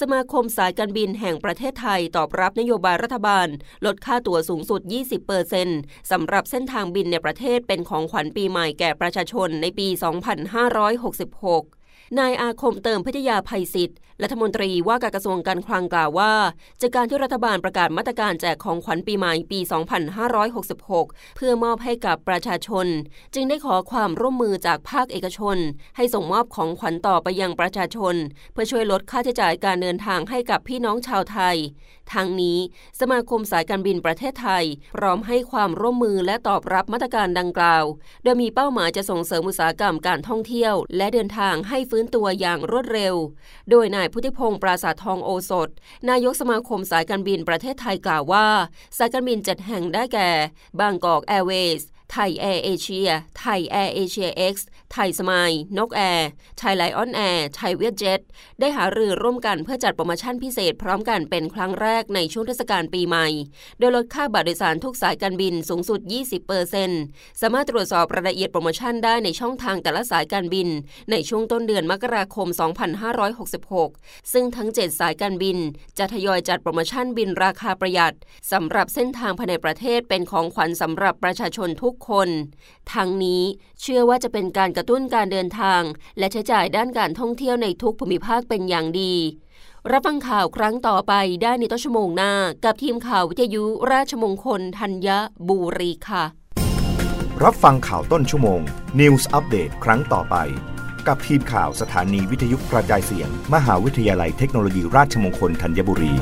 สมาคมสายการบินแห่งประเทศไทยตอบรับนโยบายรัฐบาล ลดค่าตั๋วสูงสุด 20%สำหรับเส้นทางบินในประเทศเป็นของขวัญปีใหม่แก่ประชาชนในปี 2566 นายอาคมเติมพิทยาภัยศิษย์รัฐมนตรีว่าการกระทรวงการคลังกล่าวว่า จากการที่รัฐบาลประกาศมาตรการแจกของขวัญปีใหม่ปี 2566 เพื่อมอบให้กับประชาชน จึงได้ขอความร่วมมือจากภาคเอกชน ให้ส่งมอบของขวัญต่อไปยังประชาชน เพื่อช่วยลดค่าใช้จ่ายการเดินทางให้กับพี่น้องชาวไทย ทั้งนี้สมาคมสายการบินประเทศไทย พร้อมให้ความร่วมมือและตอบรับมาตรการดังกล่าว โดยมีเป้าหมายจะส่งเสริมอุตสาหกรรมการท่องเที่ยว และเดินทางให้ฟื้นื้นตัวอย่างรวดเร็ว โดยนายพุทธิพงศ์ปราสาททองโอสถ นายกสมาคมสายการบินประเทศไทยกล่าวว่า สายการบินเจ็ดแห่งได้แก่ บางกอกแอร์เวย์ ไทยแอร์เอเชีย ไทยแอร์เอเชียเอ็กซ์ไทยสมายล์นกแอร์ไทยไลออนแอร์ไทยเวียดเจ็ตได้หารือร่วมกันเพื่อจัดโปรโมชั่นพิเศษพร้อมกันเป็นครั้งแรกในช่วงเทศกาลปีใหม่ โดยลดค่าบัตรโดยสารทุกสายการบินสูงสุด 20%สามารถตรวจสอบรายละเอียดโปรโมชั่นได้ในช่องทางแต่ละสายการบิน ในช่วงต้นเดือนมกราคม 2566 ซึ่งทั้ง 7 สายการบิน จะทยอยจัดโปรโมชั่นบินราคาประหยัดสำหรับเส้นทางภายในประเทศเป็นของขวัญสำหรับประชาชนทุกคน ทั้งนี้เชื่อว่าจะเป็นการกระตุ้นการเดินทาง และใช้จ่ายด้านการท่องเที่ยวในทุกภูมิภาคเป็นอย่างดี รับฟังข่าวครั้งต่อไปได้ในต้นชั่วโมงหน้า กับทีมข่าววิทยุราชมงคลธัญบุรีค่ะ รับฟังข่าวต้นชั่วโมง News Update ครั้งต่อไป กับทีมข่าวสถานีวิทยุกระจายเสียง มหาวิทยาลัยเทคโนโลยีราชมงคลธัญบุรี